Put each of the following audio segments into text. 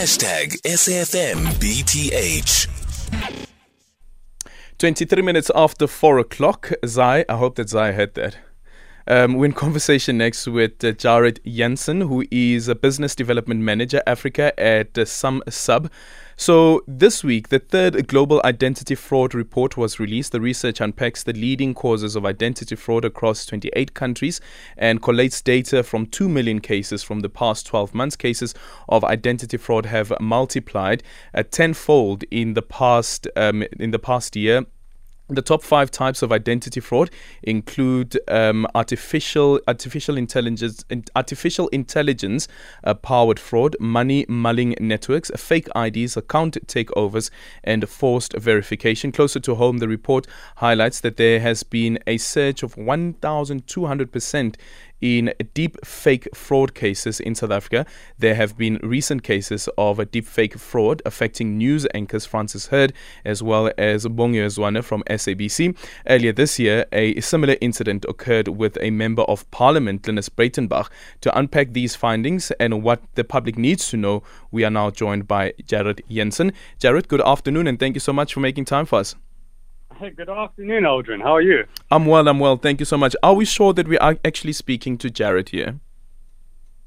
Hashtag SFMBTH. 23 minutes after 4 o'clock. Zai, I hope that Zai heard that. Um, we're in conversation next with uh, Jarryd Jensen, who is a business development manager Africa at uh, SumSub. So, this week, the third Global Identity Fraud Report was released. The research unpacks the leading causes of identity fraud across 28 countries and collates data from 2 million cases from the past 12 months. Cases of identity fraud have multiplied uh, tenfold in the past um, in the past year the top five types of identity fraud include um, artificial artificial intelligence artificial intelligence uh, powered fraud, money mulling networks, fake IDs, account takeovers, and forced verification. Closer to home, the report highlights that there has been a surge of 1,200 percent in deep fake fraud cases in South Africa. There have been recent cases of a deep fake fraud affecting news anchors Francis Herd as well as Bongiwe Zwane from SABC. Earlier this year, a similar incident occurred with a member of parliament, Glynnis Breytenbach. To unpack these findings and what the public needs to know, we are now joined by Jarryd Jensen. Jarryd, good afternoon and thank you so much for making time for us. Hey, good afternoon, Aldrin. How are you? I'm well, I'm well. Thank you so much. Are we sure that we are actually speaking to Jarryd here?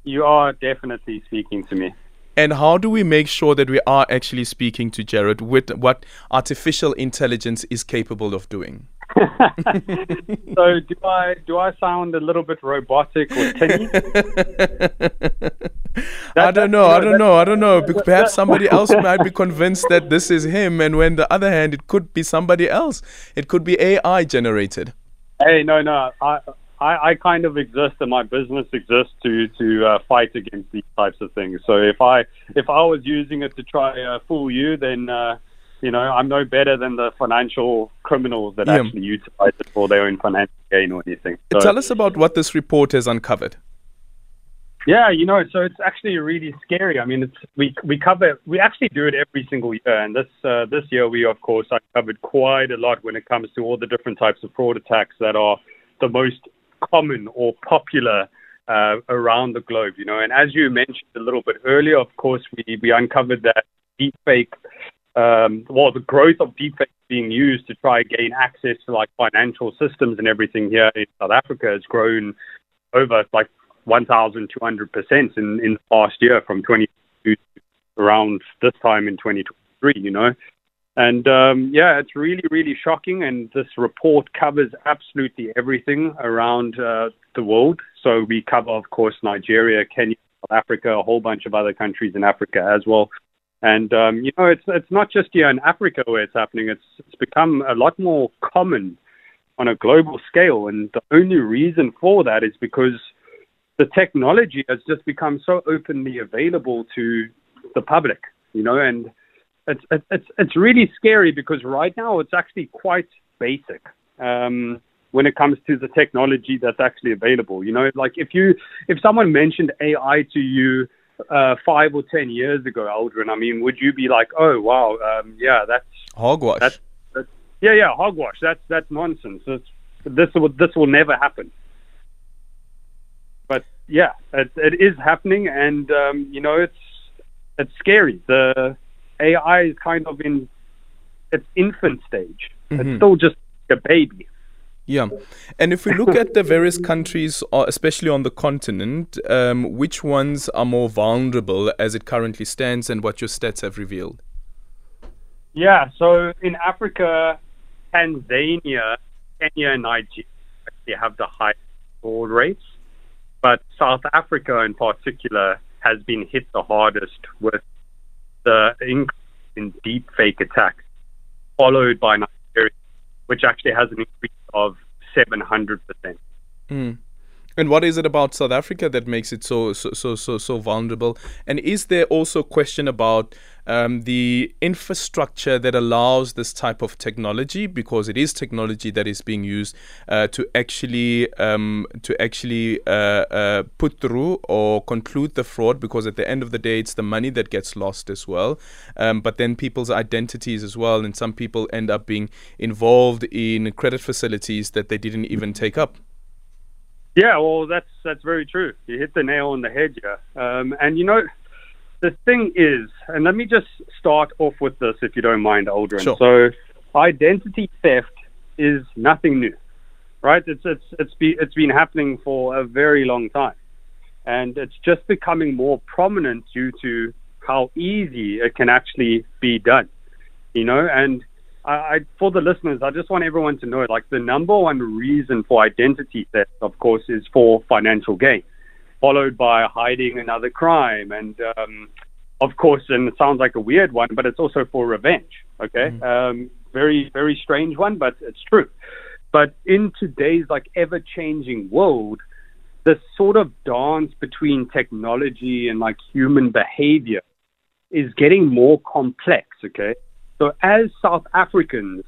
You are definitely speaking to me. And how do we make sure that we are actually speaking to Jarryd with what artificial intelligence is capable of doing? so do I do I sound a little bit robotic or tinny? I don't know. I don't know. I don't know. Perhaps somebody else might be convinced that this is him, and when the other hand, it could be somebody else. It could be AI generated. Hey, no, no. I, I, I kind of exist, and my business exists to to uh, fight against these types of things. So if I if I was using it to try uh, fool you, then. Uh, you know, I'm no better than the financial criminals that yeah. actually utilize it for their own financial gain or anything. So, Tell us about what this report has uncovered. Yeah, you know, so it's actually really scary. I mean, it's we we cover we actually do it every single year, and this uh, this year we of course uncovered quite a lot when it comes to all the different types of fraud attacks that are the most common or popular uh, around the globe. You know, and as you mentioned a little bit earlier, of course we we uncovered that deepfake um, well, the growth of deepfakes being used to try gain access to like financial systems and everything here in South Africa has grown over like 1,200 percent in in the past year from 2022 around this time in 2023. You know, and um, yeah, it's really really shocking. And this report covers absolutely everything around uh, the world. So we cover, of course, Nigeria, Kenya, South Africa, a whole bunch of other countries in Africa as well. And um, you know, it's it's not just here in Africa where it's happening. It's it's become a lot more common on a global scale. And the only reason for that is because the technology has just become so openly available to the public. You know, and it's it's it's really scary because right now it's actually quite basic. Um, when it comes to the technology that's actually available. You know, like if you if someone mentioned AI to you uh, five or ten years ago, Aldrin, I mean, would you be like, oh wow, um, yeah, that's hogwash? That's, that's, yeah, yeah, hogwash. That's that's nonsense. It's, this will this will never happen. But yeah, it, it is happening, and um, you know, it's it's scary. The AI is kind of in its infant stage. Mm-hmm. It's still just a baby. Yeah. And if we look at the various countries, uh, especially on the continent, um, which ones are more vulnerable as it currently stands and what your stats have revealed? Yeah. So in Africa, Tanzania, Kenya, and Nigeria actually have the highest fraud rates. But South Africa in particular has been hit the hardest with the increase in deep fake attacks, followed by Nigeria, which actually has an increase of 700%. Mm. And what is it about South Africa that makes it so so so so, so vulnerable? And is there also a question about um, the infrastructure that allows this type of technology, because it is technology that is being used uh, to actually um, to actually uh, uh, put through or conclude the fraud? Because at the end of the day, it's the money that gets lost as well, um, but then people's identities as well, and some people end up being involved in credit facilities that they didn't even take up. Yeah, well, that's that's very true. You hit the nail on the head, yeah. Um, and you know, the thing is, and let me just start off with this, if you don't mind, Aldrin. Sure. So, identity theft is nothing new, right? It's it's it's be, it's been happening for a very long time, and it's just becoming more prominent due to how easy it can actually be done, you know. And I, I for the listeners, I just want everyone to know, like the number one reason for identity theft, of course, is for financial gain followed by hiding another crime. And um, of course, and it sounds like a weird one, but it's also for revenge. Okay, mm-hmm. um, very very strange one, but it's true. But in today's like ever changing world, the sort of dance between technology and like human behavior is getting more complex. Okay, so as South Africans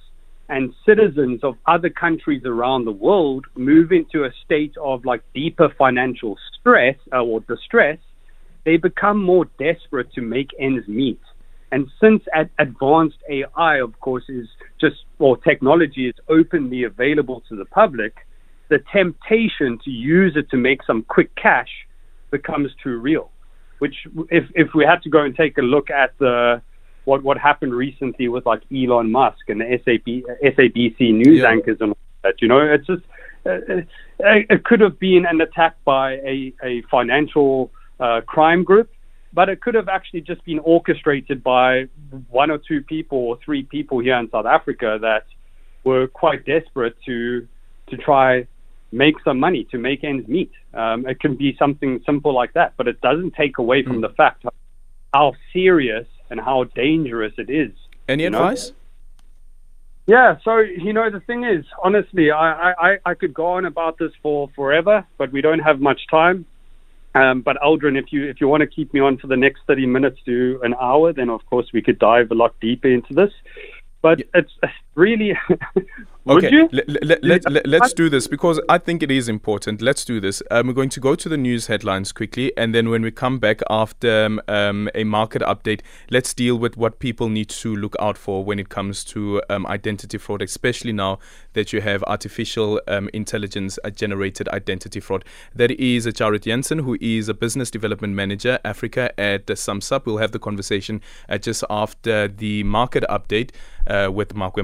and citizens of other countries around the world move into a state of like deeper financial stress uh, or distress, they become more desperate to make ends meet. And since ad- advanced AI, of course, is just, or technology is openly available to the public, the temptation to use it to make some quick cash becomes too real. Which, if, if we had to go and take a look at the, what what happened recently with like Elon Musk and the SAP, SABC news yeah. anchors and all that. You know, it's just uh, uh, it could have been an attack by a a financial uh, crime group, but it could have actually just been orchestrated by one or two people or three people here in South Africa that were quite desperate to to try make some money to make ends meet. Um, it can be something simple like that, but it doesn't take away from mm. the fact how serious and how dangerous it is. Any advice? Know? Yeah, so you know the thing is, honestly, I, I, I could go on about this for forever, but we don't have much time. Um, but Aldrin, if you if you want to keep me on for the next thirty minutes to an hour, then of course we could dive a lot deeper into this. But yeah. it's really okay. Let, let, let, let, us do this because I think it is important. Let's do this. Um, we're going to go to the news headlines quickly, and then when we come back after um, um, a market update, let's deal with what people need to look out for when it comes to um, identity fraud, especially now that you have artificial um, intelligence generated identity fraud. That is Jarryd Jensen, who is a business development manager Africa at SumSub. We'll have the conversation uh, just after the market update uh, with Makwe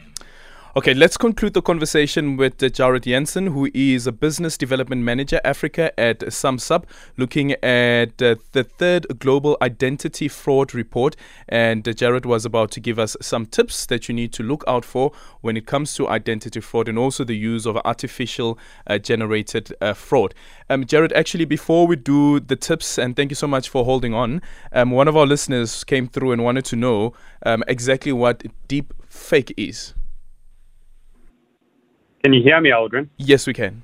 Okay, let's conclude the conversation with uh, Jarryd Jensen, who is a business development manager Africa at SumSub, looking at uh, the third global identity fraud report. And uh, Jarryd was about to give us some tips that you need to look out for when it comes to identity fraud and also the use of artificial generated fraud. Um, Jarryd, actually, before we do the tips, and thank you so much for holding on, um, one of our listeners came through and wanted to know um, exactly what deep fake is. Can you hear me, Aldrin? Yes, we can.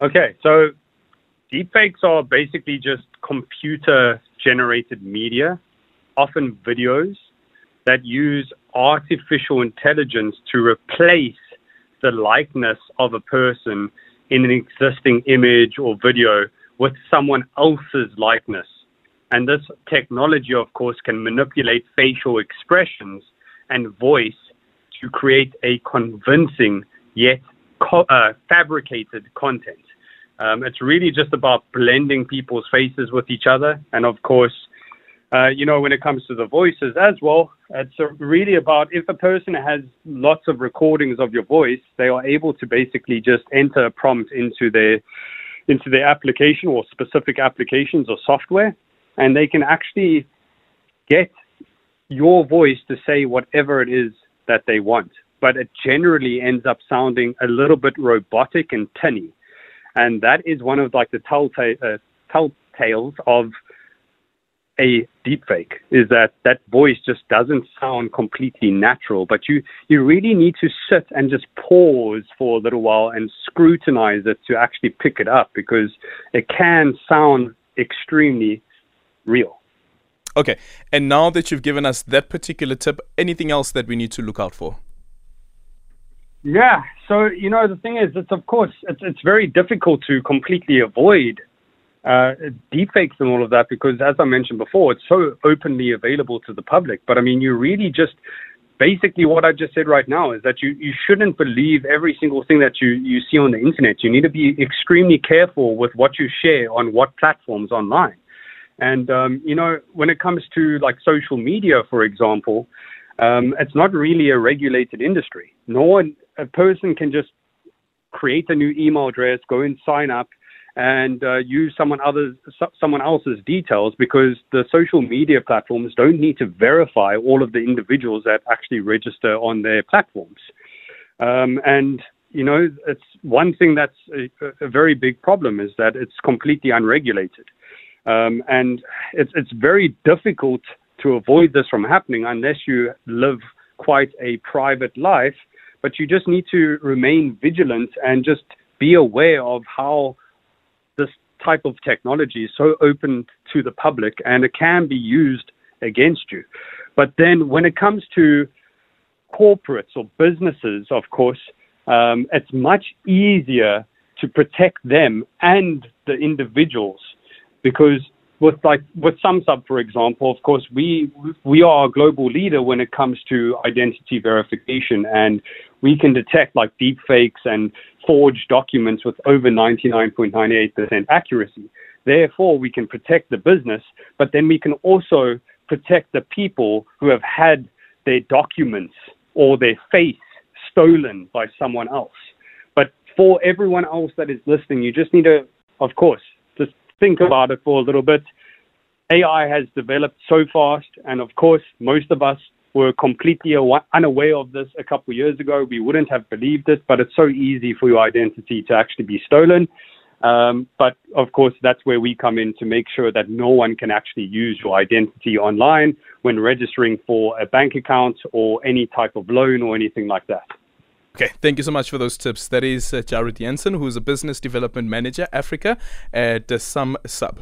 Okay, so deepfakes are basically just computer generated media, often videos, that use artificial intelligence to replace the likeness of a person in an existing image or video with someone else's likeness. And this technology, of course, can manipulate facial expressions and voice to create a convincing yet co- uh, fabricated content. Um, it's really just about blending people's faces with each other. And of course, uh, you know, when it comes to the voices as well, it's really about if a person has lots of recordings of your voice, they are able to basically just enter a prompt into their into their application or specific applications or software, and they can actually get your voice to say whatever it is that they want. But it generally ends up sounding a little bit robotic and tinny. And that is one of like the telltale, uh, of a deepfake is that that voice just doesn't sound completely natural. But you, you really need to sit and just pause for a little while and scrutinize it to actually pick it up because it can sound extremely real. Okay. And now that you've given us that particular tip, anything else that we need to look out for? Yeah. So, you know, the thing is, it's of course, it's, it's very difficult to completely avoid uh, deepfakes and all of that because, as I mentioned before, it's so openly available to the public. But I mean, you really just basically what I just said right now is that you, you shouldn't believe every single thing that you, you see on the internet. You need to be extremely careful with what you share on what platforms online. And, um, you know, when it comes to like social media, for example, um, it's not really a regulated industry. No one, a person can just create a new email address, go and sign up, and uh, use someone other's someone else's details because the social media platforms don't need to verify all of the individuals that actually register on their platforms. Um, and you know, it's one thing that's a, a, very big problem is that it's completely unregulated, um, and it's it's very difficult to avoid this from happening unless you live quite a private life. But you just need to remain vigilant and just be aware of how this type of technology is so open to the public and it can be used against you. But then when it comes to corporates or businesses, of course, um, it's much easier to protect them and the individuals because with like with SumSub, for example, of course, we we are a global leader when it comes to identity verification, and we can detect like deep fakes and forged documents with over 99.98% accuracy. Therefore, we can protect the business, but then we can also protect the people who have had their documents or their face stolen by someone else. But for everyone else that is listening, you just need to, of course, think about it for a little bit. AI has developed so fast, and of course, most of us were completely unaware of this a couple of years ago. We wouldn't have believed it, but it's so easy for your identity to actually be stolen. Um, but of course, that's where we come in to make sure that no one can actually use your identity online when registering for a bank account or any type of loan or anything like that. Okay, thank you so much for those tips. That is uh, Jarryd Jensen, who is a business development manager Africa at uh, SumSub.